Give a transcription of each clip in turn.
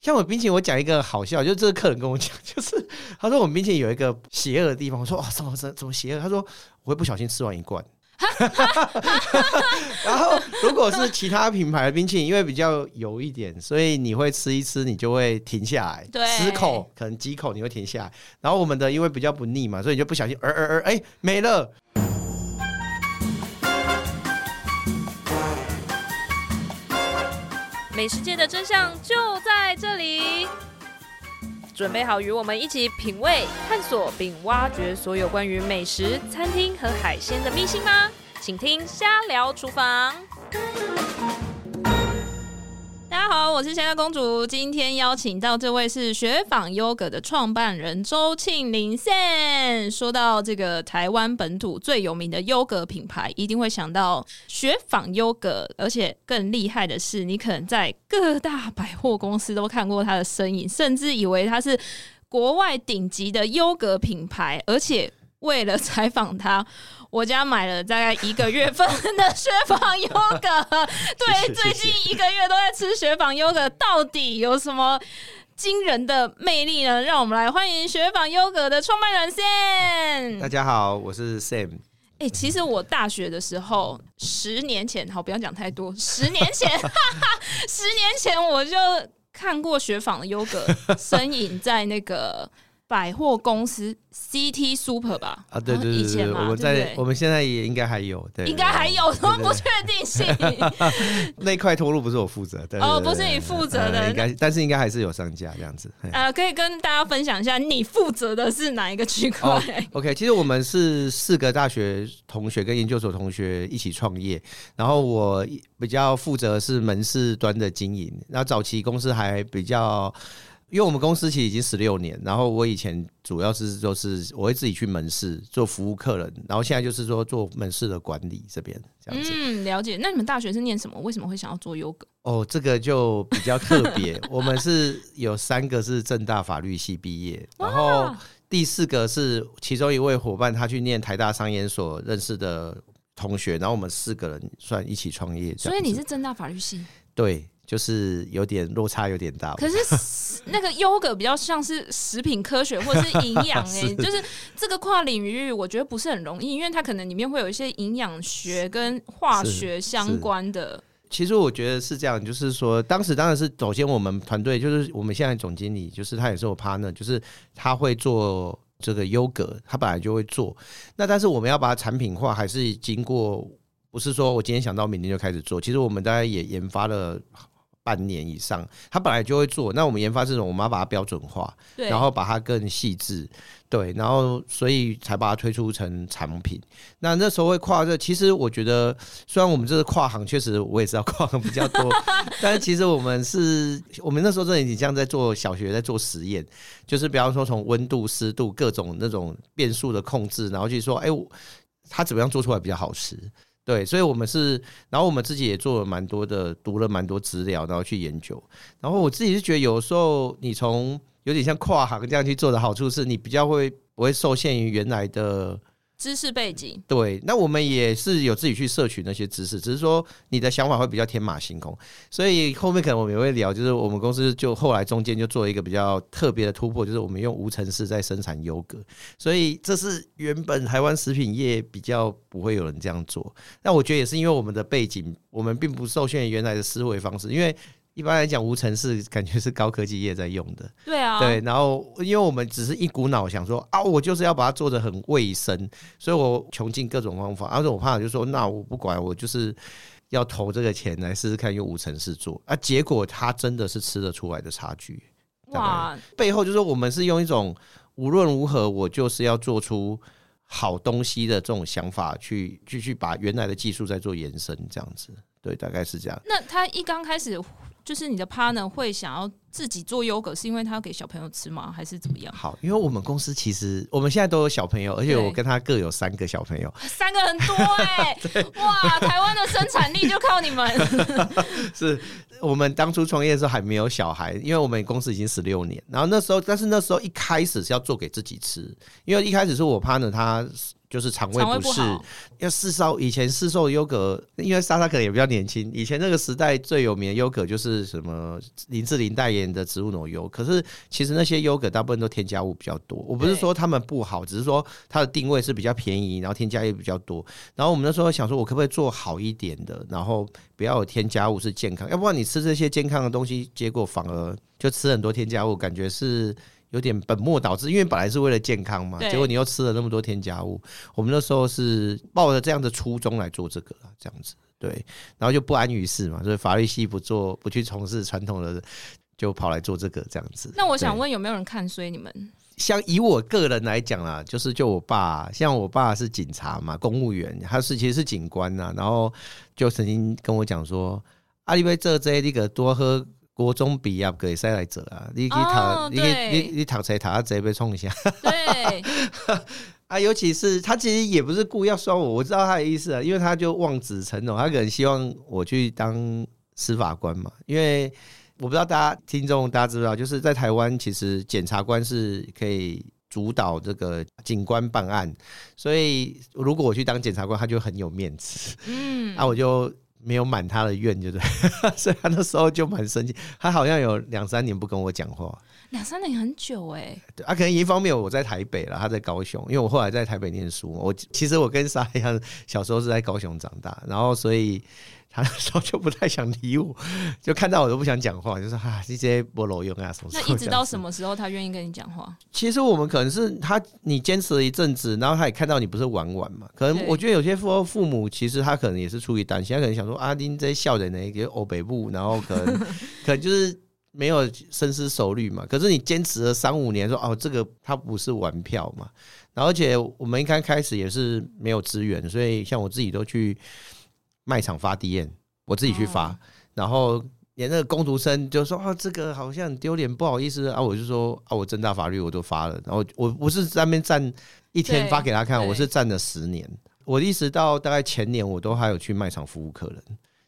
像我冰淇淋，我讲一个好笑，就是这个客人跟我讲，就是他说我们冰淇淋有一个邪恶的地方。我说哦，怎么怎么邪恶？他说我会不小心吃完一罐。然后如果是其他品牌的冰淇淋，因为比较油一点，所以你会吃一吃，你就会停下来，对，十口可能几口你会停下来。然后我们的因为比较不腻嘛，所以你就不小心，呃呃呃，哎，没了。美食界的真相就在这里，准备好与我们一起品味、探索并挖掘所有关于美食、餐厅和海鲜的秘辛吗？请听《瞎聊厨房》。大家好，我是香香公主。今天邀请到这位是雪纺优格的创办人周庆林宪。说到这个台湾本土最有名的优格品牌，一定会想到雪纺优格。而且更厉害的是，你可能在各大百货公司都看过它的身影，甚至以为它是国外顶级的优格品牌。而且为了采访他。我家买了大概一个月份的雪纺优格，对，最近一个月都在吃雪纺优格，到底有什么惊人的魅力呢？让我们来欢迎雪纺优格的创办人 Sam。大家好，我是 Sam。哎、欸，其实我大学的时候，十年前，好，不要讲太多，十年前，哈哈，十年前我就看过雪纺的优格身影在那个。百货公司 CT Super 吧？啊，对对对，我们在对对，我们现在也应该还有，对，应该还有，什么不确定性？那块脱落不是我负责，对，对，对，哦，不是你负责的，应该，但是应该还是有上架这样子。呃，可以跟大家分享一下，你负责的是哪一个区块？哦，OK，其实我们是四个大学同学跟研究所同学一起创业，然后我比较负责是门市端的经营，然后早期公司还比较。因为我们公司其实已经十六年，然后我以前主要是就是我会自己去门市做服务客人，然后现在就是说做门市的管理这边这样子。嗯，了解。那你们大学是念什么？为什么会想要做优格？哦，这个就比较特别。我们是有三个是正大法律系毕业，然后第四个是其中一位伙伴他去念台大商研所认识的同学，然后我们四个人算一起创业。所以你是正大法律系？对。就是有点落差，有点大。可是那个优格比较像是食品科学或者是营养 哎，就是这个跨领域，我觉得不是很容易，因为它可能里面会有一些营养学跟化学相关的。其实我觉得是这样，就是说当时当然是首先我们团队就是我们现在总经理，就是他也是我 partner，就是他会做这个优格，他本来就会做。那但是我们要把它产品化，还是经过不是说我今天想到明天就开始做。其实我们大概也研发了。半年以上，他本来就会做。那我们研发这种，我们要把它标准化，然后把它更细致，对，然后所以才把它推出成产品。那那时候会跨这，其实我觉得，虽然我们这个跨行，确实我也是要跨行比较多，但是其实我们是，我们那时候真的已经像在做小学，在做实验，就是比方说从温度、湿度各种那种变数的控制，然后去说，哎，它怎么样做出来比较好吃。对，所以我们是，然后我们自己也做了蛮多的，读了蛮多资料，然后去研究。然后我自己是觉得，有时候你从有点像跨行这样去做的好处，是你比较会不会受限于原来的。知识背景对，那我们也是有自己去摄取那些知识，只是说你的想法会比较天马行空，所以后面可能我们也会聊，就是我们公司就后来中间就做一个比较特别的突破，就是我们用无尘室在生产优格，所以这是原本台湾食品业比较不会有人这样做。那我觉得也是因为我们的背景，我们并不受限于原来的思维方式，因为。一般来讲，无尘室感觉是高科技业在用的。对啊，对。然后，因为我们只是一股脑想说啊，我就是要把它做的很卫生，所以我穷尽各种方法。而且我怕就说，那我不管，我就是要投这个钱来试试看用无尘室做。啊，结果它真的是吃得出来的差距。哇！背后就是说我们是用一种无论如何我就是要做出好东西的这种想法，去继续把原来的技术再做延伸，这样子。对，大概是这样。那他一刚开始。就是你的 partner 会想要自己做优格，是因为他要给小朋友吃吗？还是怎么样？好，因为我们公司其实我们现在都有小朋友，而且我跟他各有三个小朋友，三个很多哎、欸！哇，台湾的生产力就靠你们。是我们当初创业的时候还没有小孩，因为我们公司已经十六年。然后那时候，但是那时候一开始是要做给自己吃，因为一开始是我 partner 他就是肠胃不适，要市售以前市售优格，因为莎莎可能也比较年轻，以前那个时代最有名的优格就是什么林志玲代言的植物奶油，可是其实那些优格大部分都添加物比较多。我不是说他们不好，只是说它的定位是比较便宜，然后添加也比较多。然后我们那时候想说，我可不可以做好一点的，然后不要有添加物是健康，要不然你吃这些健康的东西，结果反而就吃很多添加物，感觉是。有点本末倒置，因为本来是为了健康嘛，结果你又吃了那么多添加物。我们那时候是抱着这样的初衷来做这个，这样子对，然后就不安于世嘛，所以法律系不做，不去从事传统的，就跑来做这个这样子。那我想问，有没有人看衰你们？像以我个人来讲啦，就是就我爸，像我爸是警察嘛，公务员，他是其实是警官呐，然后就曾经跟我讲说，阿里威这这那个多喝。国中毕业可以再来做啊！你去读、哦，你你你读册读啊，直接被冲一下。对 啊，尤其是他其实也不是故意要说我，我知道他的意思啊，因为他就望子成龙，他可能希望我去当司法官嘛。因为我不知道大家听众大家知不知道，就是在台湾，其实检察官是可以主导这个警官办案，所以如果我去当检察官，他就很有面子。嗯，啊，我就。没有满他的愿，对不对？所以他那时候就蛮生气。他好像有两三年不跟我讲话，两三年很久哎、欸。对啊，可能一方面我在台北了，他在高雄，因为我后来在台北念书。我其实我跟沙一样，小时候是在高雄长大，然后所以。他那时候就不太想理我，就看到我都不想讲话，就说哈这些菠萝用啊什么。那一直到什么时候他愿意跟你讲话？其实我们可能是他，你坚持了一阵子，然后他也看到你不是玩玩嘛。可能我觉得有些父父母其实他可能也是出于担心，他可能想说啊，你这些笑人呢，给欧北部，然后可能 可能就是没有深思熟虑嘛。可是你坚持了三五年，说哦，这个他不是玩票嘛。然后而且我们一开开始也是没有资源，所以像我自己都去。卖场发 DM，我自己去发，然后连那个工读生就说啊，这个好像很丢脸，不好意思。啊，我就说啊，我正大法律我都发了，然后我不是在那边站一天发给他看，我是站了十年，我一直到大概前年，我都还有去卖场服务客人，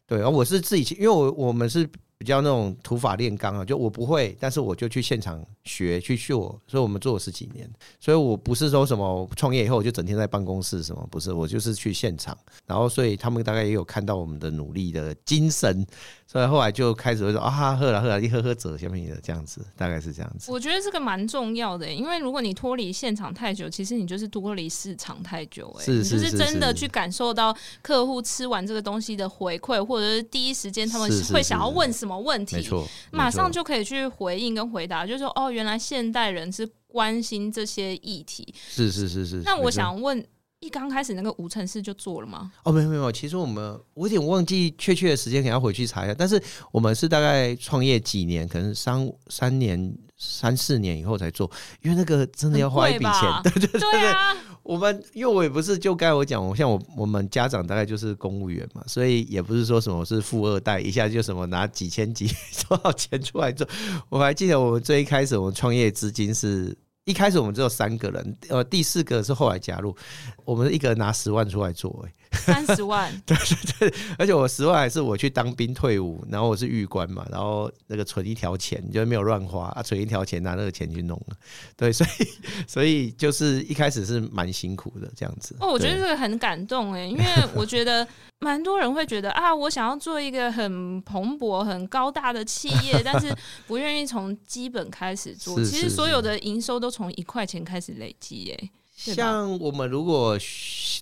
对，然后我是自己去，因为我我们是。比较那种土法炼钢啊，就我不会，但是我就去现场学去学，所以我们做了十几年，所以我不是说什么创业以后我就整天在办公室什么，不是，我就是去现场，然后所以他们大概也有看到我们的努力的精神。所以后来就开始会说啊，喝了喝了，一喝喝走下面的这样子，大概是这样子。我觉得这个蛮重要的，因为如果你脱离现场太久，其实你就是脱离市场太久，哎，你就是真的去感受到客户吃完这个东西的回馈，或者是第一时间他们会想要问什么问题，马上就可以去回应跟回答，就是说哦，原来现代人是关心这些议题，是是是是。那我想问。一刚开始那个无尘室就做了吗？哦，没有没有，其实我们我有点忘记确切的时间，可能要回去查一下。但是我们是大概创业几年，可能三三年、三四年以后才做，因为那个真的要花一笔钱。对对对对，啊、我们因为我也不是就该我讲，我像我我们家长大概就是公务员嘛，所以也不是说什么是富二代，一下就什么拿几千几 多少钱出来做。我还记得我们最一开始我们创业资金是。一开始我们只有三个人，呃，第四个是后来加入，我们一个人拿十万出来做，哎，三十万，对对对，而且我十万还是我去当兵退伍，然后我是狱官嘛，然后那个存一条钱，就没有乱花啊，存一条钱拿那个钱去弄，对，所以所以就是一开始是蛮辛苦的这样子。哦，我觉得这个很感动哎，因为我觉得。蛮多人会觉得啊，我想要做一个很蓬勃、很高大的企业，但是不愿意从基本开始做。是是是，其实所有的营收都从一块钱开始累积耶。像我们如果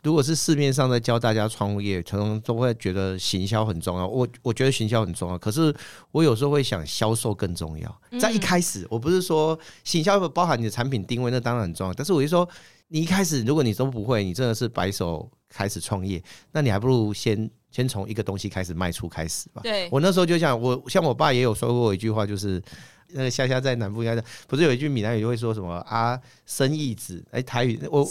如果是市面上在教大家创业，可能都会觉得行销很重要。我我觉得行销很重要，可是我有时候会想销售更重要。在一开始，我不是说行销包含你的产品定位，那当然很重要。但是我就说，你一开始如果你都不会，你真的是白手。开始创业，那你还不如先先从一个东西开始卖出开始吧。对，我那时候就想，我像我爸也有说过一句话，就是那个虾虾在南部应该不是有一句闽南语会说什么啊？生意子哎，台语我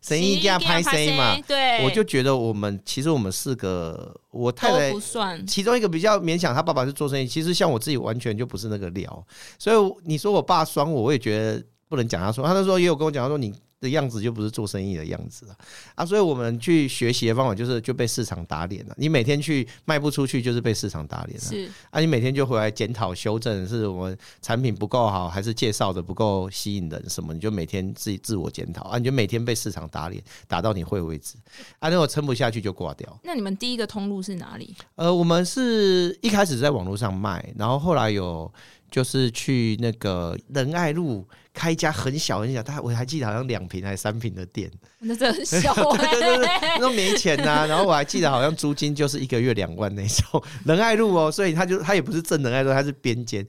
生意家拍 C 嘛。对，我就觉得我们其实我们四个，我太太不算其中一个比较勉强，他爸爸是做生意，其实像我自己完全就不是那个料，所以你说我爸酸我，我也觉得不能讲他说，他那时候也有跟我讲，他说你。的样子就不是做生意的样子了啊！所以我们去学习的方法就是就被市场打脸了。你每天去卖不出去，就是被市场打脸了。是啊，你每天就回来检讨修正，是我们产品不够好，还是介绍的不够吸引人？什么？你就每天自己自我检讨啊！你就每天被市场打脸，打到你会为止啊！那我撑不下去就挂掉。那你们第一个通路是哪里？呃，我们是一开始在网络上卖，然后后来有。就是去那个仁爱路开一家很小很小，他我还记得好像两平还是三平的店，那真的很小 对对对，那都没钱呐、啊。然后我还记得好像租金就是一个月两万那种 仁爱路哦，所以他就他也不是正仁爱路，他是边间。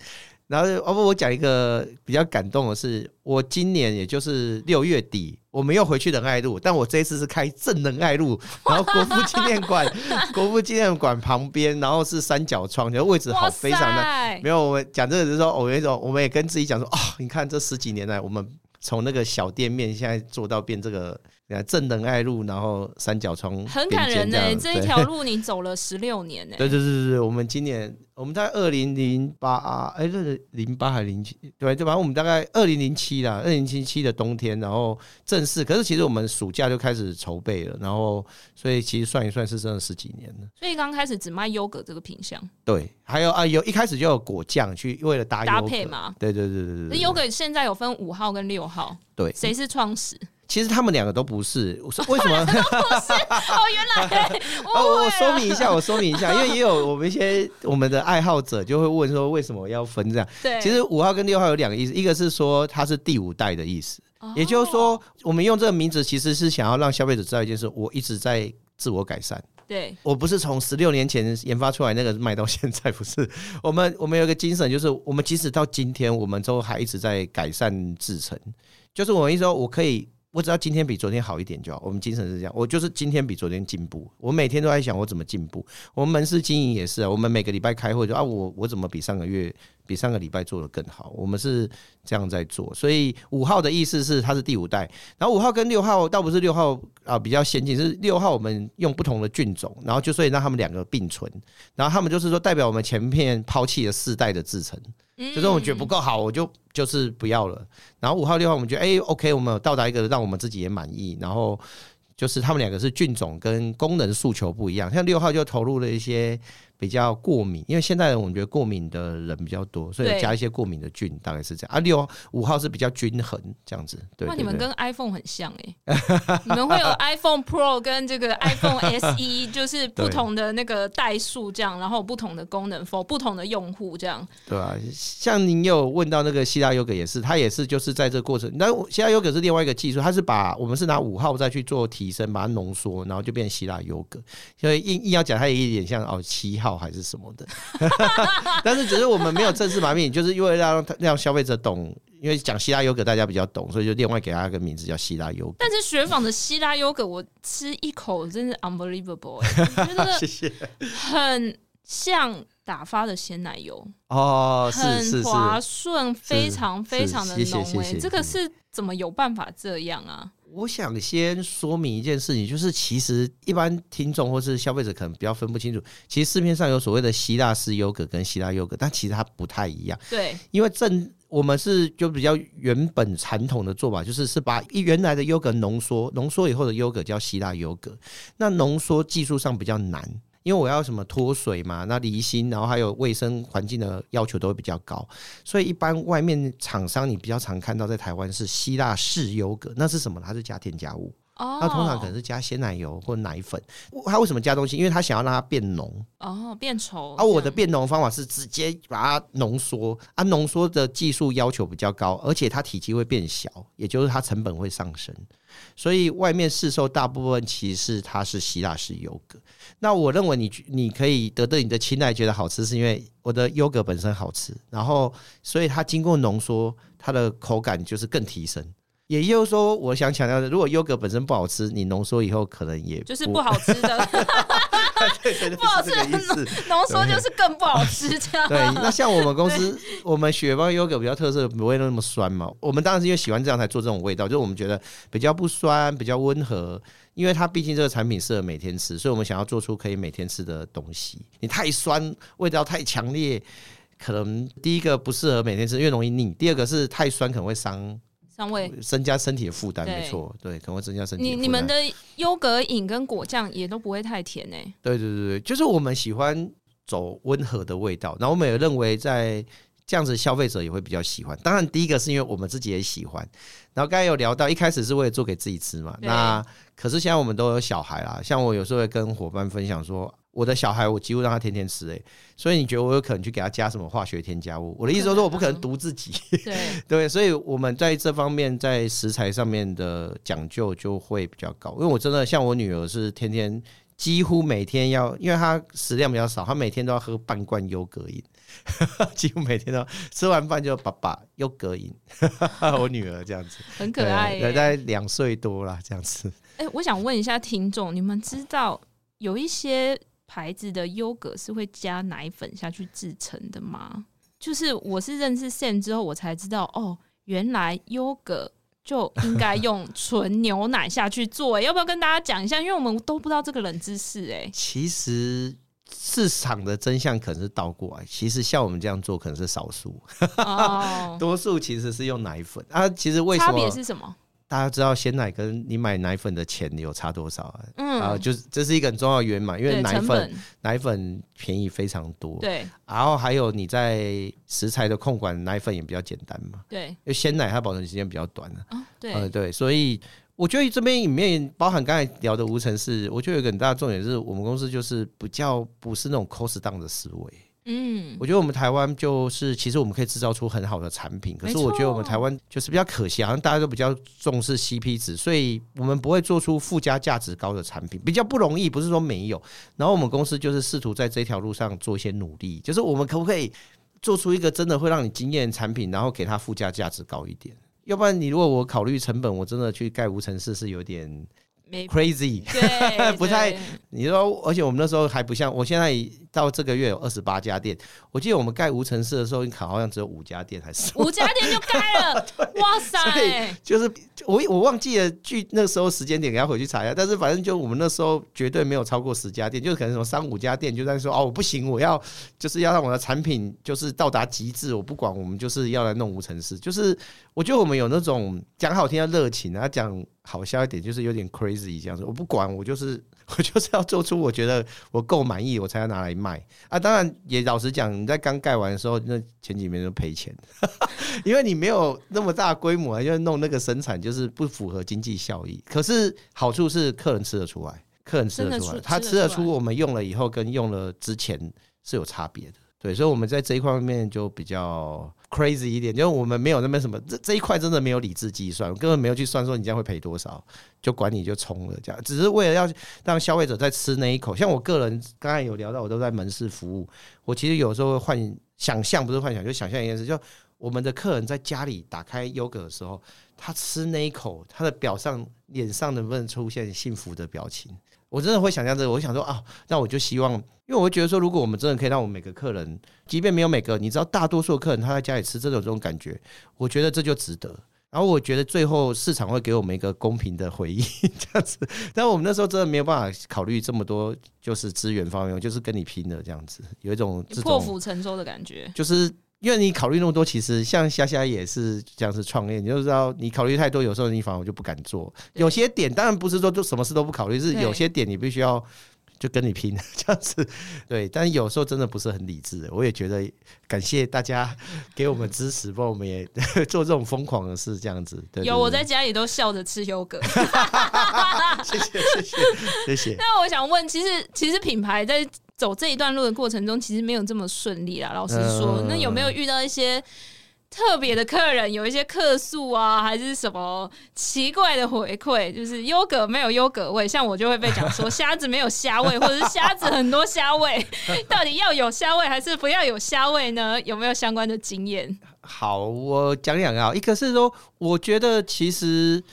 然后哦不，我讲一个比较感动的是，我今年也就是六月底，我们又回去仁爱路，但我这一次是开正仁爱路，然后国父纪念馆，国父纪念馆旁边，然后是三角窗，就位置好非常的。没有，我们讲这个就是说，我有一种我们也跟自己讲说，哦，你看这十几年来，我们从那个小店面现在做到变这个。正能爱路，然后三角窗，很感人呢、欸。这一条路你走了十六年呢、欸。对对对对，我们今年我们在二零零八啊，哎，这是零八还是零七？对，就反正我们大概二零零七啦，二零零七的冬天，然后正式。可是其实我们暑假就开始筹备了，然后所以其实算一算是真的十几年了。所以刚开始只卖优格这个品相。对，还有啊，有一开始就有果酱去为了搭搭配嘛。对对对对对。那优格现在有分五号跟六号，对，谁是创始？其实 他们两个都不是，为什么？都不是哦，原来 哦，我说明一下，我说明一下，因为也有我们一些我们的爱好者就会问说，为什么要分这样？对，其实五号跟六号有两个意思，一个是说它是第五代的意思，也就是说，我们用这个名字其实是想要让消费者知道一件事，我一直在自我改善。对，我不是从十六年前研发出来那个卖到现在，不是。我们我们有一个精神，就是我们即使到今天，我们都还一直在改善制程，就是我意思说，我可以。我只要今天比昨天好一点就好。我们精神是这样，我就是今天比昨天进步。我每天都在想我怎么进步。我们门市经营也是啊，我们每个礼拜开会就啊，我我怎么比上个月、比上个礼拜做得更好？我们是这样在做。所以五号的意思是它是第五代，然后五号跟六号倒不是六号啊比较先进，是六号我们用不同的菌种，然后就所以让他们两个并存，然后他们就是说代表我们前面抛弃了四代的制程。就是我觉得不够好，我就就是不要了。然后五号六号，我们觉得哎、，OK，我们有到达一个让我们自己也满意。然后就是他们两个是菌种跟功能诉求不一样，像六号就投入了一些。比较过敏，因为现在人我们觉得过敏的人比较多，所以加一些过敏的菌，大概是这样。啊，六五号是比较均衡这样子。对，那你们跟 iPhone 很像哎、欸，你们会有 iPhone Pro 跟这个 iPhone SE，就是不同的那个代数这样，然后不同的功能 for 不同的用户这样。对啊，像您有问到那个希腊优格也是，它也是就是在这个过程。那希腊优格是另外一个技术，它是把我们是拿五号再去做提升，把它浓缩，然后就变成希腊优格。所以硬硬要讲，它也有一点像哦七号。还是什么的，但是只是我们没有正式把命名，就是因为让让消费者懂，因为讲希腊优格大家比较懂，所以就另外给他一个名字叫希腊优格。但是雪纺的希腊优格，我吃一口真是 unbelievable，欸，我觉得 谢谢，很像打发的鲜奶油哦，很滑顺，非常非常的浓哎，这个是怎么有办法这样啊？我想先说明一件事情，就是其实一般听众或是消费者可能比较分不清楚，其实市面上有所谓的希腊式优格跟希腊优格，但其实它不太一样。对，因为正我们是就比较原本传统的做法，就是是把原来的优格浓缩，浓缩以后的优格叫希腊优格。那浓缩技术上比较难。因为我要什么脱水嘛，那离心，然后还有卫生环境的要求都会比较高，所以一般外面厂商你比较常看到在台湾是希腊式优格，那是什么？它是加添加物，哦，它通常可能是加鲜奶油或奶粉。它为什么加东西？因为它想要让它变浓，哦，变稠。而我的变浓方法是直接把它浓缩，啊，浓缩的技术要求比较高，而且它体积会变小，也就是它成本会上升。所以外面市售大部分其实它是希腊式优格。那我认为你你可以得到你的青睐，觉得好吃，是因为我的优格本身好吃，然后所以它经过浓缩，它的口感就是更提升。也就是说，我想强调的，如果优格本身不好吃，你浓缩以后可能也就是不好吃的。对对对，不好吃的浓浓缩就是更不好吃，这样。对，那像我们公司，我们雪邦优格比较特色，不会那么酸嘛。我们当然是因为喜欢这样才做这种味道，就是我们觉得比较不酸，比较温和。因为它毕竟这个产品适合每天吃，所以我们想要做出可以每天吃的东西。你太酸，味道太强烈，可能第一个不适合每天吃，因为容易腻；第二个是太酸，可能会伤。伤胃，增加身体的负担，对没错，对，可能会增加身体。你你们的优格饮跟果酱也都不会太甜呢、欸？对对对对，就是我们喜欢走温和的味道，然后我们也认为在这样子消费者也会比较喜欢。当然，第一个是因为我们自己也喜欢，然后刚才有聊到一开始是为了做给自己吃嘛，那可是现在我们都有小孩啦，像我有时候会跟伙伴分享说。我的小孩，我几乎让他天天吃诶，所以你觉得我有可能去给他加什么化学添加物？我的意思是说，我不可能毒自己，对 对，所以我们在这方面在食材上面的讲究就会比较高。因为我真的像我女儿是天天几乎每天要，因为她食量比较少，她每天都要喝半罐优格饮，几乎每天都吃完饭就爸爸优格饮。我女儿这样子很可爱，大概两岁多了这样子。哎，我想问一下听众，你们知道有一些？牌子的优格是会加奶粉下去制成的吗？就是我是认识 Sam 之后，我才知道哦，原来优格就应该 用纯牛奶下去做。要不要跟大家讲一下？因为我们都不知道这个冷知识。哎，其实市场的真相可能是倒过来。其实像我们这样做，可能是少数，哦、多数其实是用奶粉啊。其实为什么？差别是什么？大家知道鲜奶跟你买奶粉的钱有差多少啊？嗯，啊，就是这是一个很重要的原因嘛，因为奶粉奶粉便宜非常多，对。然后还有你在食材的控管，奶粉也比较简单嘛，对。因为鲜奶它保存时间比较短啊，哦、对、呃，对。所以我觉得这边里面包含刚才聊的无尘室，我觉得有一个很大的重点是我们公司就是比较不是那种 cost down 的思维。嗯，我觉得我们台湾就是，其实我们可以制造出很好的产品，可是我觉得我们台湾就是比较可惜，好像大家都比较重视 CP 值，所以我们不会做出附加价值高的产品，比较不容易，不是说没有。然后我们公司就是试图在这条路上做一些努力，就是我们可不可以做出一个真的会让你惊艳的产品，然后给它附加价值高一点？要不然你如果我考虑成本，我真的去盖无尘室是有点。Crazy，不太。你说，而且我们那时候还不像，我现在到这个月有二十八家店。我记得我们盖无尘室的时候你，好像只有五家店，还是五家店就盖了。哇塞！就是我我忘记了，距那时候时间点，要回去查一下。但是反正就我们那时候绝对没有超过十家店，就是可能什么三五家店就在说哦，我不行，我要就是要让我的产品就是到达极致，我不管，我们就是要来弄无尘室。就是我觉得我们有那种讲好听的热情啊，讲。好笑一点就是有点 crazy 这样子，我不管，我就是 我就是要做出我觉得我够满意，我才要拿来卖啊。当然也老实讲，你在刚盖完的时候，那前几年都赔钱，因为你没有那么大规模，因为弄那个生产就是不符合经济效益。可是好处是客人吃得出来，客人吃得出来，他吃得出我们用了以后跟用了之前是有差别的。对，所以我们在这一块面就比较 crazy 一点，就我们没有那么什么，这这一块真的没有理智计算，根本没有去算说你这样会赔多少，就管你就冲了这样，只是为了要让消费者在吃那一口。像我个人刚才有聊到，我都在门市服务，我其实有时候会幻想象，不是幻想，就想象一件事，就我们的客人在家里打开优格的时候，他吃那一口，他的表上脸上能不能出现幸福的表情？我真的会想象这个，我想说啊，那我就希望，因为我会觉得说，如果我们真的可以让我们每个客人，即便没有每个，你知道，大多数的客人他在家里吃，真的有这种感觉，我觉得这就值得。然后我觉得最后市场会给我们一个公平的回应，这样子。但我们那时候真的没有办法考虑这么多，就是资源方面，就是跟你拼的这样子，有一种破釜沉舟的感觉，就是。因为你考虑那么多，其实像虾虾也是这样子创业，你就知道你考虑太多，有时候你反而就不敢做。有些点当然不是说就什么事都不考虑，是有些点你必须要就跟你拼这样子。对，但有时候真的不是很理智。我也觉得感谢大家给我们支持，帮我们也做这种疯狂的事，这样子。对，有我在家里都笑着吃优格。谢谢谢谢谢谢。那我想问，其实其实品牌在。走这一段路的过程中，其实没有这么顺利啦。老实说，那有没有遇到一些特别的客人，有一些客诉啊，还是什么奇怪的回馈？就是优格没有优格味，像我就会被讲说虾子没有虾味，或者是虾子很多虾味，到底要有虾味还是不要有虾味呢？有没有相关的经验？好，我讲两个啊，一个是说，我觉得其实。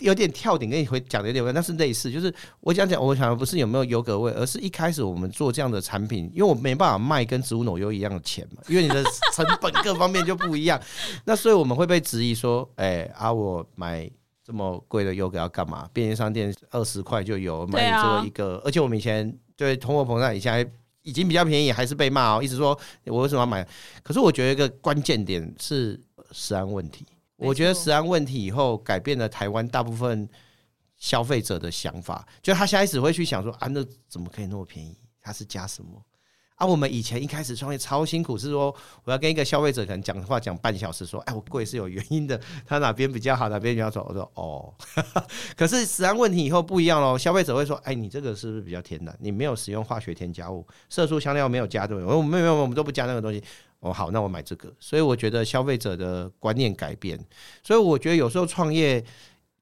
有点跳点，跟你回讲的有点，但是类似，就是我讲讲，我想不是有没有优格味，而是一开始我们做这样的产品，因为我没办法卖跟植物奶油一样的钱嘛，因为你的成本各方面就不一样，那所以我们会被质疑说，哎、欸、啊，我买这么贵的优格要干嘛？便利商店二十块就有，买这一个，而且我们以前对通货膨胀以前还已经比较便宜，还是被骂哦，一直说我为什么要买？可是我觉得一个关键点是食安问题。我觉得食安问题以后改变了台湾大部分消费者的想法，就他下意识会去想说啊，那怎么可以那么便宜？它是加什么？啊，我们以前一开始创业超辛苦，是说我要跟一个消费者可能讲话讲半小时，说哎，我贵是有原因的，他哪边比较好，哪边比较丑。我说哦，可是食安问题以后不一样喽，消费者会说，哎，你这个是不是比较天然？你没有使用化学添加物，色素香料没有加对，我说没有没有，我们都不加那个东西。哦，好，那我买这个。所以我觉得消费者的观念改变，所以我觉得有时候创业，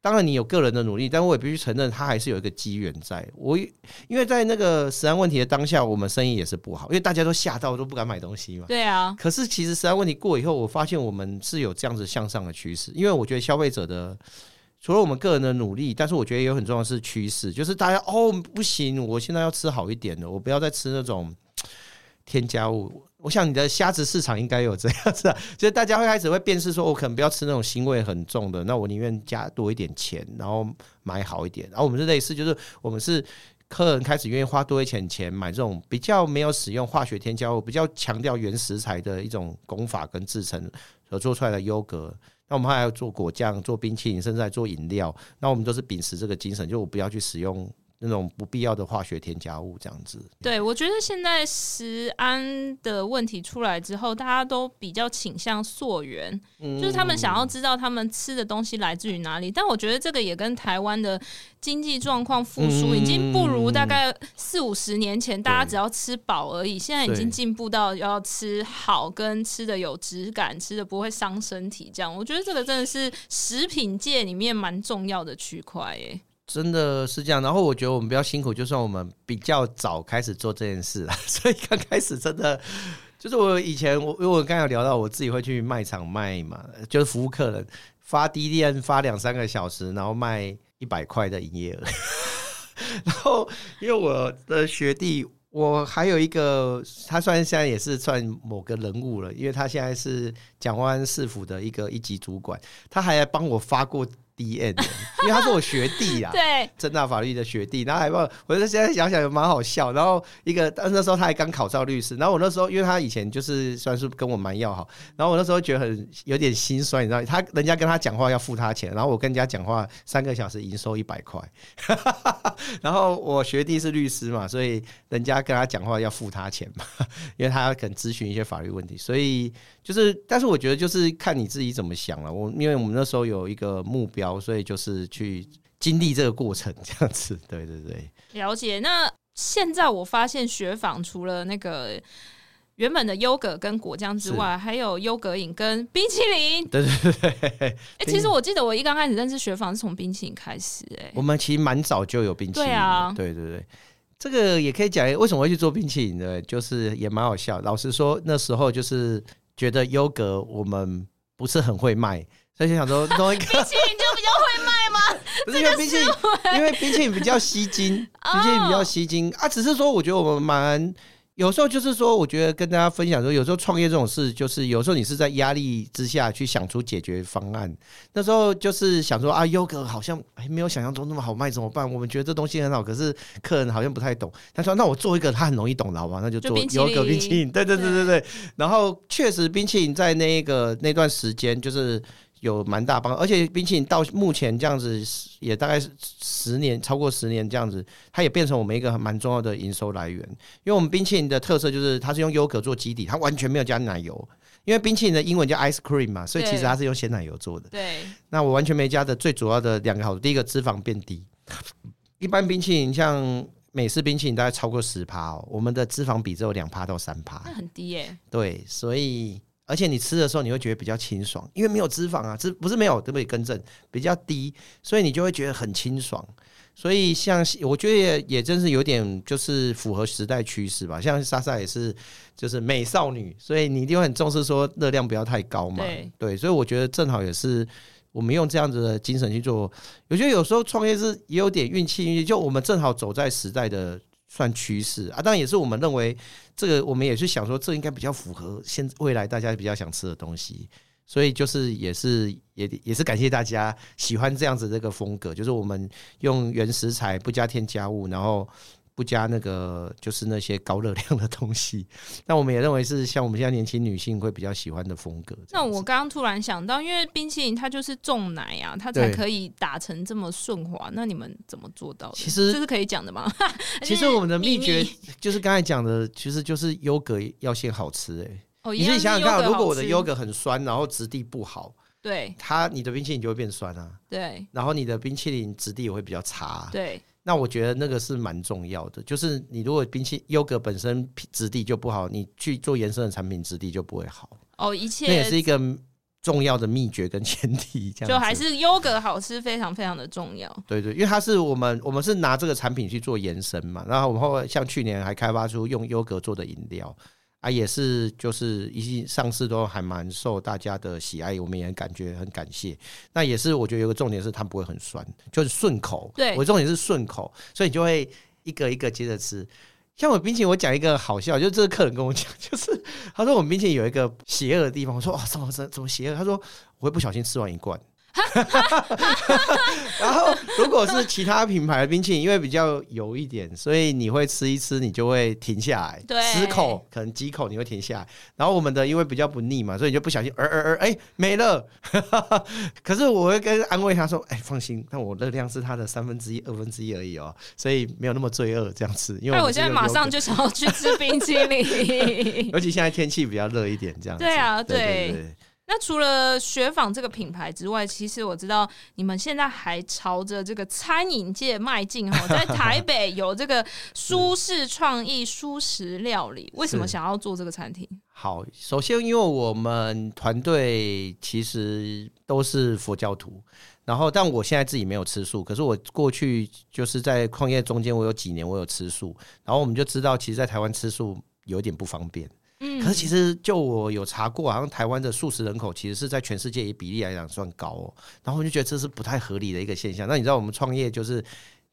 当然你有个人的努力，但我也必须承认，它还是有一个机缘在。我因为在那个食安问题的当下，我们生意也是不好，因为大家都吓到都不敢买东西嘛。对啊。可是其实食安问题过以后，我发现我们是有这样子向上的趋势，因为我觉得消费者的除了我们个人的努力，但是我觉得也有很重要的是趋势，就是大家哦不行，我现在要吃好一点的，我不要再吃那种添加物。我想你的虾子市场应该有这样子，就是大家会开始会辨识，说我可能不要吃那种腥味很重的，那我宁愿加多一点钱，然后买好一点。然后我们是类似，就是我们是客人开始愿意花多一点钱买这种比较没有使用化学添加物、比较强调原食材的一种工法跟制成所做出来的优格。那我们还要做果酱、做冰淇淋，甚至还做饮料。那我们都是秉持这个精神，就我不要去使用。那种不必要的化学添加物，这样子。对，我觉得现在食安的问题出来之后，大家都比较倾向溯源，嗯、就是他们想要知道他们吃的东西来自于哪里。但我觉得这个也跟台湾的经济状况复苏已经不如大概四五十年前，大家只要吃饱而已。现在已经进步到要吃好，跟吃的有质感，吃的不会伤身体。这样，我觉得这个真的是食品界里面蛮重要的区块耶。真的是这样，然后我觉得我们比较辛苦，就算我们比较早开始做这件事啊，所以刚开始真的就是我以前我因为我刚才有聊到我自己会去卖场卖嘛，就是服务客人发低电发两三个小时，然后卖一百块的营业额。然后因为我的学弟，我还有一个，他算现在也是算某个人物了，因为他现在是蒋万市府的一个一级主管，他还帮我发过。D N，因为他是我学弟啊，对，正大法律的学弟，然后还不，我觉得现在想想也蛮好笑。然后一个，但那时候他还刚考上律师，然后我那时候因为他以前就是算是跟我蛮要好，然后我那时候觉得很有点心酸，你知道，他人家跟他讲话要付他钱，然后我跟人家讲话三个小时营收一百块，然后我学弟是律师嘛，所以人家跟他讲话要付他钱嘛，因为他要可能咨询一些法律问题，所以就是，但是我觉得就是看你自己怎么想了。我因为我们那时候有一个目标。所以就是去经历这个过程，这样子，对对对。了解。那现在我发现雪纺除了那个原本的优格跟果酱之外，还有优格饮跟冰淇淋。对对对。哎、欸，其实我记得我一刚开始认识雪纺是从冰淇淋开始、欸。哎，我们其实蛮早就有冰淇淋。对啊，对对对。这个也可以讲，为什么会去做冰淇淋呢？就是也蛮好笑。老实说，那时候就是觉得优格我们不是很会卖。所以就想说 弄一个冰淇淋就比较会卖吗？不是因为冰淇淋，因为冰淇淋比较吸睛，冰淇淋比较吸睛啊。只是说，我觉得我们蛮有时候就是说，我觉得跟大家分享说，有时候创业这种事，就是有时候你是在压力之下去想出解决方案。那时候就是想说啊，优格好像还没有想象中那么好卖，怎么办？我们觉得这东西很好，可是客人好像不太懂。他说：“那我做一个他很容易懂的好吧？那就做优格冰淇淋。”对对对对对。然后确实，冰淇淋在那个那段时间就是。有蛮大帮，而且冰淇淋到目前这样子也大概十年，超过十年这样子，它也变成我们一个蛮重要的营收来源。因为我们冰淇淋的特色就是它是用优格做基底，它完全没有加奶油。因为冰淇淋的英文叫 ice cream 嘛，所以其实它是用鲜奶油做的。对。那我完全没加的最主要的两个好处，第一个脂肪变低。一般冰淇淋像美式冰淇淋大概超过十趴哦，我们的脂肪比只有两趴到三趴，那很低耶。对，所以。而且你吃的时候，你会觉得比较清爽，因为没有脂肪啊，这不是没有，对不对？更正比较低，所以你就会觉得很清爽。所以像我觉得也也真是有点就是符合时代趋势吧。像莎莎也是就是美少女，所以你一定会很重视说热量不要太高嘛。对，对，所以我觉得正好也是我们用这样子的精神去做。我觉得有时候创业是也有点运气，运气就我们正好走在时代的。算趋势啊，当然也是我们认为这个，我们也是想说，这应该比较符合现未来大家比较想吃的东西，所以就是也是也也是感谢大家喜欢这样子这个风格，就是我们用原食材不加添加物，然后不加那个就是那些高热量的东西。那我们也认为是像我们现在年轻女性会比较喜欢的风格。那我刚刚突然想到，因为冰淇淋它就是重奶啊，它才可以打成这么顺滑。那你们怎么做到的？其实这是可以讲的吗？其实我们的秘诀就是刚才讲的，其实就是优格要先好吃哎、欸。哦，你自己想想看，如果我的优格很酸，然后质地不好。对它，你的冰淇淋就会变酸啊。对，然后你的冰淇淋质地也会比较差。对，那我觉得那个是蛮重要的，就是你如果冰淇淋优格本身质地就不好，你去做延伸的产品质地就不会好。哦，一切那也是一个重要的秘诀跟前提，这样就还是优格好吃非常非常的重要。对对，因为它是我们我们是拿这个产品去做延伸嘛，然后我们后来像去年还开发出用优格做的饮料。啊，也是，就是一上市都还蛮受大家的喜爱，我们也感觉很感谢。那也是，我觉得有个重点是它不会很酸，就是顺口。对，我重点是顺口，所以你就会一个一个接着吃。像我冰淇淋，我讲一个好笑，就是这个客人跟我讲，就是他说我们冰淇淋有一个邪恶的地方。我说哦，怎么怎么邪恶？他说我会不小心吃完一罐。然后，如果是其他品牌的冰淇淋，因为比较油一点，所以你会吃一吃，你就会停下来，对，十口可能几口你会停下来。然后我们的因为比较不腻嘛，所以你就不小心，呃呃呃，哎，没了。可是我会跟安慰他说，哎，放心，那我热量是它的三分之一、二分之一而已哦，所以没有那么罪恶这样吃。因为我，我现在马上就想要去吃冰淇淋，尤其现在天气比较热一点，这样子。对啊，对。那除了雪纺这个品牌之外，其实我知道你们现在还朝着这个餐饮界迈进哈，在 台北有这个舒适创意舒适料理，为什么想要做这个餐厅？好，首先因为我们团队其实都是佛教徒，然后但我现在自己没有吃素，可是我过去就是在矿业中间，我有几年我有吃素，然后我们就知道，其实，在台湾吃素有点不方便。嗯，可是其实就我有查过，好像台湾的素食人口其实是在全世界以比例来讲算高哦。然后我就觉得这是不太合理的一个现象。那你知道我们创业就是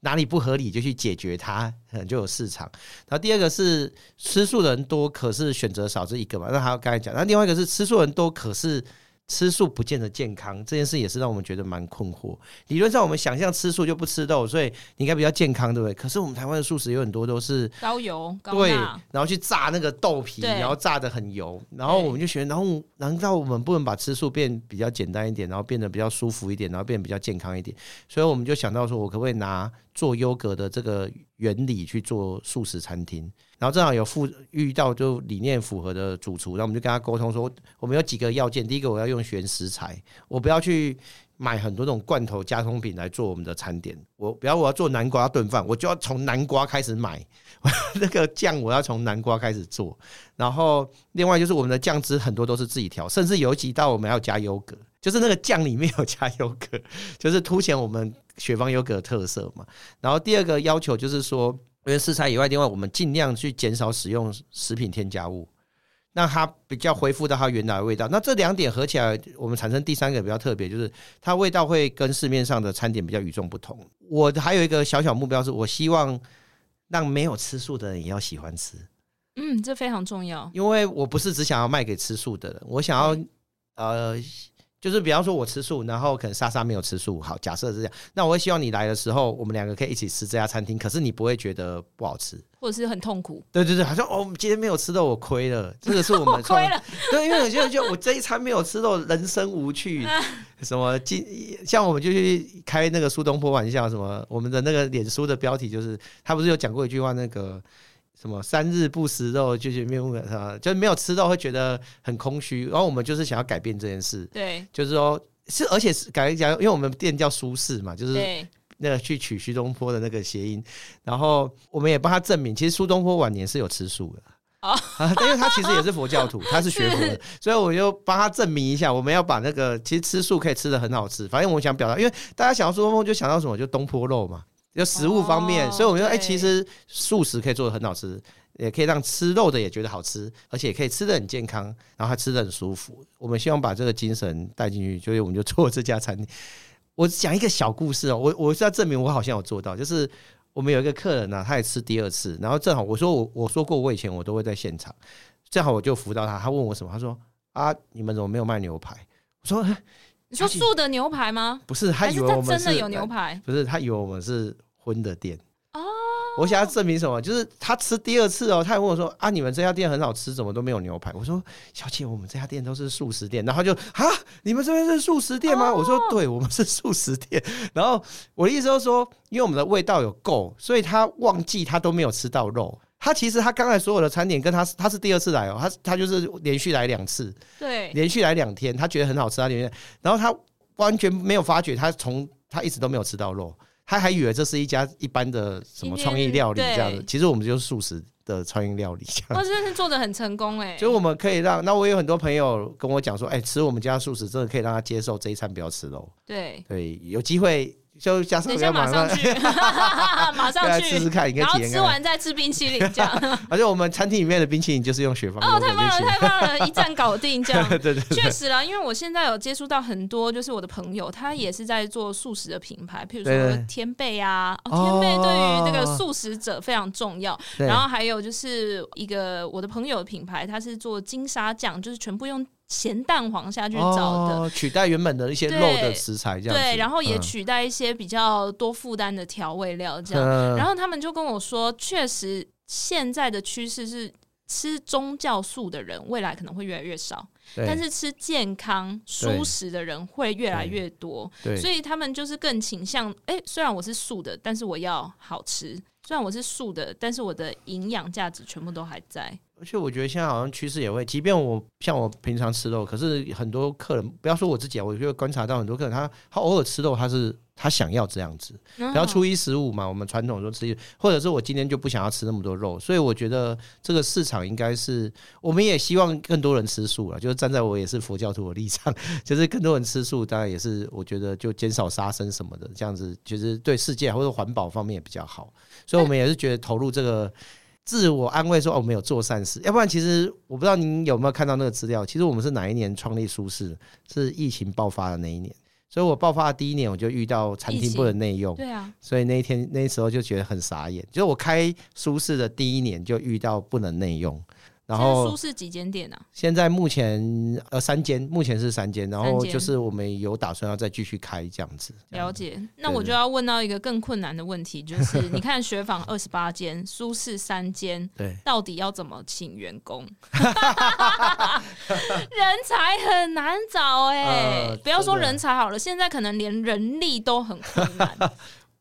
哪里不合理就去解决它，可能就有市场。然后第二个是吃素人多，可是选择少，这一个嘛。那还有刚才讲，那另外一个是吃素人多，可是。吃素不见得健康，这件事也是让我们觉得蛮困惑。理论上，我们想象吃素就不吃肉，所以你应该比较健康，对不对？可是我们台湾的素食有很多都是高油、高对，然后去炸那个豆皮，然后炸的很油，然后我们就觉得，然后难道我们不能把吃素变比较简单一点，然后变得比较舒服一点，然后变得比较健康一点？所以我们就想到说，我可不可以拿做优格的这个原理去做素食餐厅？然后正好有附遇到就理念符合的主厨，然后我们就跟他沟通说，我们有几个要件。第一个，我要用原食材，我不要去买很多种罐头加工品来做我们的餐点。我比如我要做南瓜炖饭，我就要从南瓜开始买 那个酱，我要从南瓜开始做。然后另外就是我们的酱汁很多都是自己调，甚至有几道我们要加优格，就是那个酱里面有加 优格，就是凸显我们雪芳优格的特色嘛。然后第二个要求就是说。因为食材以外，另外我们尽量去减少使用食品添加物，让它比较恢复到它原来的味道。那这两点合起来，我们产生第三个比较特别，就是它味道会跟市面上的餐点比较与众不同。我还有一个小小目标，是我希望让没有吃素的人也要喜欢吃。嗯，这非常重要，因为我不是只想要卖给吃素的人，我想要呃。就是比方说，我吃素，然后可能莎莎没有吃素。好，假设是这样，那我会希望你来的时候，我们两个可以一起吃这家餐厅。可是你不会觉得不好吃，或者是很痛苦。对对对，好像哦，我们今天没有吃肉，我亏了。这个是我们 亏了。对，因为有些人就我这一餐没有吃到，人生无趣。什么？今像我们就去开那个苏东坡玩笑，什么？我们的那个脸书的标题就是，他不是有讲过一句话，那个。什么三日不食肉就是没有，就是没有吃肉会觉得很空虚。然后我们就是想要改变这件事，对，就是说是而且是改讲，因为我们店叫舒适嘛，就是那个去取苏东坡的那个谐音。然后我们也帮他证明，其实苏东坡晚年是有吃素的啊，因为他其实也是佛教徒，他是学佛的，所以我就帮他证明一下，我们要把那个其实吃素可以吃的很好吃。反正我想表达，因为大家想到苏东坡就想到什么，就东坡肉嘛。就食物方面，哦、所以我们说，哎、欸，其实素食可以做的很好吃，也可以让吃肉的也觉得好吃，而且也可以吃的很健康，然后还吃的很舒服。我们希望把这个精神带进去，所以我们就做这家餐厅。我讲一个小故事哦，我我是要证明我好像有做到，就是我们有一个客人呢、啊，他也吃第二次，然后正好我说我我说过我以前我都会在现场，正好我就辅导他，他问我什么，他说啊，你们怎么没有卖牛排？我说。你说素的牛排吗？不是，他以为我们真的有牛排。不是，他以为我们是荤的店。哦，我想要证明什么？就是他吃第二次哦，他还问我说：“啊，你们这家店很好吃，怎么都没有牛排？”我说：“小姐，我们这家店都是素食店。”然后他就啊，你们这边是素食店吗？我说：“对，我们是素食店。”然后我的意思就是说，因为我们的味道有够，所以他忘记他都没有吃到肉。他其实他刚才所有的餐点跟他他是第二次来哦，他他就是连续来两次，对，连续来两天，他觉得很好吃，他连续，然后他完全没有发觉，他从他一直都没有吃到肉，他还以为这是一家一般的什么创意料理这样子，其实我们就是素食的创意料理这样。哦，真的是做的很成功哎，就我们可以让那我有很多朋友跟我讲说，哎，吃我们家素食真的可以让他接受这一餐不要吃肉，对对，有机会。就加上等一下马上去，马上去 试试看，然后吃完再吃冰淇淋这样。而且我们餐厅里面的冰淇淋就是用雪芳哦，太棒了，太棒了，一站搞定这样。对对，确实啦，因为我现在有接触到很多，就是我的朋友，他也是在做素食的品牌，譬如说天贝啊，天贝对于这个素食者非常重要。然后还有就是一个我的朋友的品牌，他是做金沙酱，就是全部用。咸蛋黄下去找的，哦，取代原本的一些肉的食材，这样对，然后也取代一些比较多负担的调味料，这样。嗯、然后他们就跟我说，确实现在的趋势是吃宗教素的人未来可能会越来越少，但是吃健康蔬食的人会越来越多。所以他们就是更倾向，哎、欸，虽然我是素的，但是我要好吃；虽然我是素的，但是我的营养价值全部都还在。而且我觉得现在好像趋势也会，即便我像我平常吃肉，可是很多客人不要说我自己啊，我觉得观察到很多客人他他偶尔吃肉，他是他想要这样子。然后初一十五嘛，我们传统说吃，或者是我今天就不想要吃那么多肉，所以我觉得这个市场应该是，我们也希望更多人吃素了。就是站在我也是佛教徒的立场，就是更多人吃素，当然也是我觉得就减少杀生什么的，这样子其实对世界或者环保方面也比较好。所以我们也是觉得投入这个。自我安慰说：“哦，我们有做善事。要不然，其实我不知道您有没有看到那个资料。其实我们是哪一年创立舒适？是疫情爆发的那一年。所以我爆发的第一年，我就遇到餐厅不能内用。对啊，所以那一天那时候就觉得很傻眼。就是我开舒适的第一年，就遇到不能内用。”然后蔬食几间店呢？现在目前呃三间，目前是三间，然后就是我们有打算要再继续开这样子。了解，那我就要问到一个更困难的问题，就是你看学坊二十八间，舒适三间，对，到底要怎么请员工？人才很难找哎，不要说人才好了，现在可能连人力都很困难。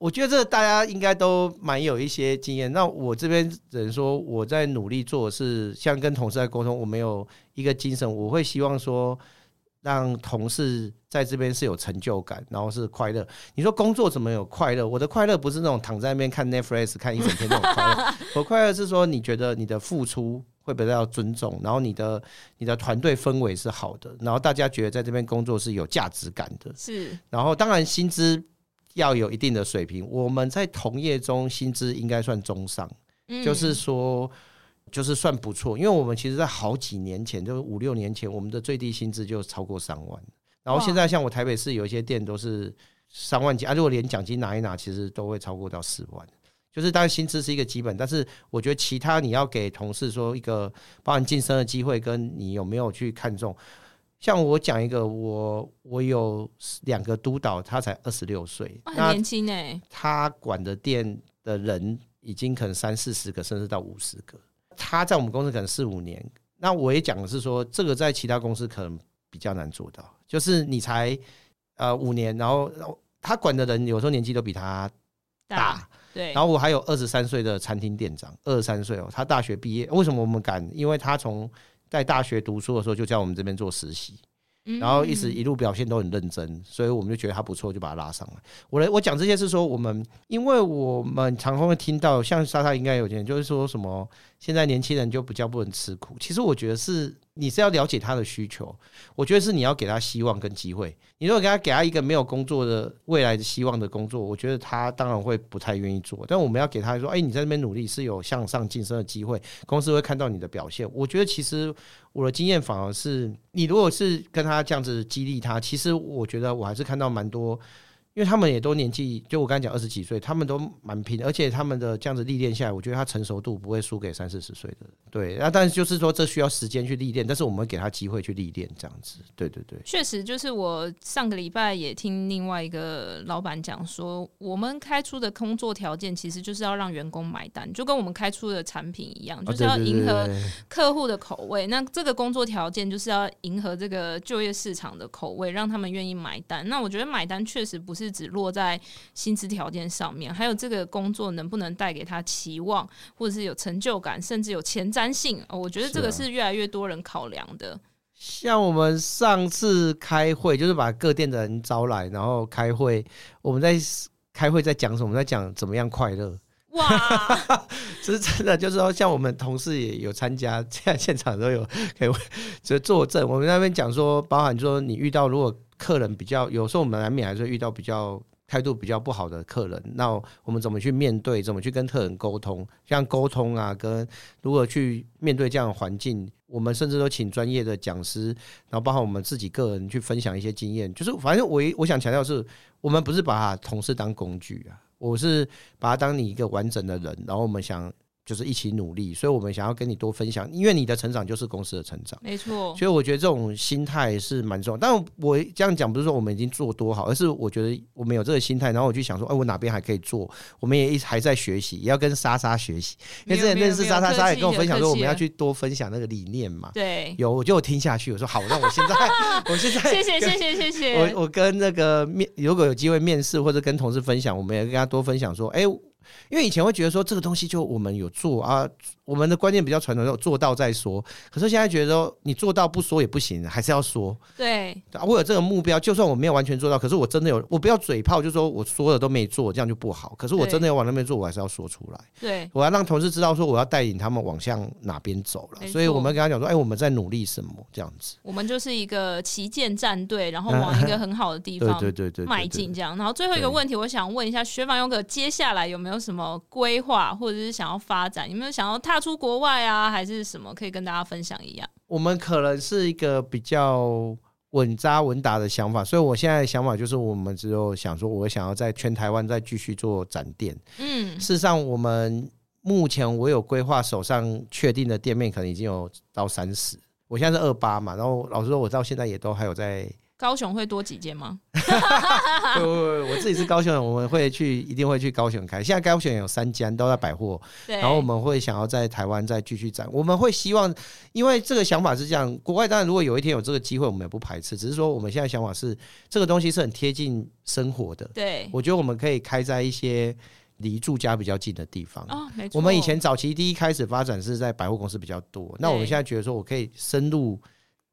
我觉得这大家应该都蛮有一些经验。那我这边只能说，我在努力做的是，像跟同事在沟通，我没有一个精神，我会希望说，让同事在这边是有成就感，然后是快乐。你说工作怎么有快乐？我的快乐不是那种躺在那边看 Netflix 看一整天那种快乐，我快乐是说，你觉得你的付出会被大家尊重，然后你的你的团队氛围是好的，然后大家觉得在这边工作是有价值感的。是，然后当然薪资。要有一定的水平，我们在同业中薪资应该算中上，嗯、就是说，就是算不错。因为我们其实，在好几年前，就是五六年前，我们的最低薪资就超过三万。然后现在，像我台北市有一些店都是三万几，啊，如果连奖金拿一拿，其实都会超过到四万。就是当然薪资是一个基本，但是我觉得其他你要给同事说一个包含晋升的机会，跟你有没有去看重。像我讲一个，我我有两个督导，他才二十六岁，很年轻哎。他管的店的人已经可能三四十个，甚至到五十个。他在我们公司可能四五年。那我也讲的是说，这个在其他公司可能比较难做到。就是你才呃五年，然后他管的人有时候年纪都比他大。对。然后我还有二十三岁的餐厅店长，二十三岁哦，他大学毕业。为什么我们敢？因为他从在大学读书的时候，就在我们这边做实习，然后一直一路表现都很认真，所以我们就觉得他不错，就把他拉上来。我来，我讲这些是说，我们因为我们常常会听到，像莎莎应该有点，就是说什么现在年轻人就比较不能吃苦。其实我觉得是。你是要了解他的需求，我觉得是你要给他希望跟机会。你如果给他给他一个没有工作的未来的希望的工作，我觉得他当然会不太愿意做。但我们要给他说，哎，你在那边努力是有向上晋升的机会，公司会看到你的表现。我觉得其实我的经验反而是，你如果是跟他这样子激励他，其实我觉得我还是看到蛮多因为他们也都年纪，就我刚才讲二十几岁，他们都蛮拼的，而且他们的这样子历练下来，我觉得他成熟度不会输给三四十岁的。对，那但是就是说这需要时间去历练，但是我们给他机会去历练，这样子。对对对，确实就是我上个礼拜也听另外一个老板讲说，我们开出的工作条件其实就是要让员工买单，就跟我们开出的产品一样，就是要迎合客户的口味。那这个工作条件就是要迎合这个就业市场的口味，让他们愿意买单。那我觉得买单确实不是。是只落在薪资条件上面，还有这个工作能不能带给他期望，或者是有成就感，甚至有前瞻性。我觉得这个是越来越多人考量的。像我们上次开会，就是把各店的人招来，然后开会，我们在开会在讲什么？我们在讲怎么样快乐。哇，这是真的，就是说，像我们同事也有参加，现在现场都有可以就作证。我们那边讲说，包含说你遇到如果。客人比较有时候，我们难免还是遇到比较态度比较不好的客人。那我们怎么去面对？怎么去跟客人沟通？像沟通啊，跟如何去面对这样的环境，我们甚至都请专业的讲师，然后包括我们自己个人去分享一些经验。就是反正我我想强调是，我们不是把同事当工具啊，我是把他当你一个完整的人，然后我们想。就是一起努力，所以我们想要跟你多分享，因为你的成长就是公司的成长，没错。所以我觉得这种心态是蛮重要。但我这样讲不是说我们已经做多好，而是我觉得我们有这个心态，然后我就想说，哎，我哪边还可以做？我们也一直还在学习，也要跟莎莎学习。因为之前认识莎莎，莎莎也跟我分享说，我们要去多分享那个理念嘛。对，有我就听下去，我说好，那我现在，我现在，谢谢谢谢谢谢。我我跟那个面，如果有机会面试或者跟同事分享，我们也跟他多分享说，哎。因为以前会觉得说这个东西就我们有做啊。我们的观念比较传统，要做到再说。可是现在觉得说，你做到不说也不行，还是要说。对，我有这个目标，就算我没有完全做到，可是我真的有，我不要嘴炮，就说我说了都没做，这样就不好。可是我真的要往那边做，我还是要说出来。对，我要让同事知道说，我要带领他们往向哪边走了。所以我们跟他讲说，哎，我们在努力什么这样子。我们就是一个旗舰战队，然后往一个很好的地方，对对对对，迈进这样。然后最后一个问题，我想问一下学访优哥，接下来有没有什么规划，或者是想要发展，有没有想要踏出国外啊？啊，还是什么可以跟大家分享一样？我们可能是一个比较稳扎稳打的想法，所以我现在的想法就是，我们只有想说，我想要在全台湾再继续做展店。嗯，事实上，我们目前我有规划，手上确定的店面可能已经有到三十。我现在是二八嘛，然后老实说，我到现在也都还有在。高雄会多几间吗？不不不，我自己是高雄人，我们会去，一定会去高雄开。现在高雄有三间都在百货，然后我们会想要在台湾再继续展。我们会希望，因为这个想法是这样，国外当然如果有一天有这个机会，我们也不排斥。只是说我们现在想法是，这个东西是很贴近生活的。对，我觉得我们可以开在一些离住家比较近的地方。哦，没错。我们以前早期第一开始发展是在百货公司比较多，那我们现在觉得说我可以深入。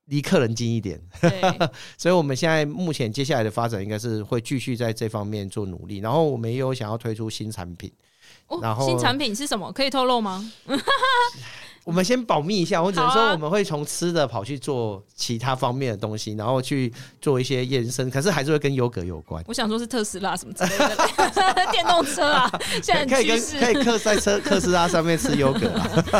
离客人近一点，所以我们现在目前接下来的发展应该是会继续在这方面做努力，然后我们也有想要推出新产品。然后新产品是什么？可以透露吗？我们先保密一下，我只能说我们会从吃的跑去做其他方面的东西，然后去做一些延伸，可是还是会跟优格有关。我想说是特斯拉什么之类的 电动车啊，现在可以跟可以克在车特斯拉上面吃优格。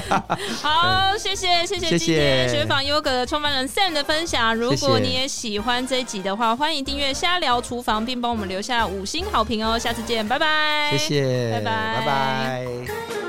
好，谢谢谢谢今天雪纺优格的创办人 Sam 的分享。如果你也喜欢这一集的话，欢迎订阅瞎聊厨房，并帮我们留下五星好评哦。下次见，拜拜。谢谢，拜拜，拜拜。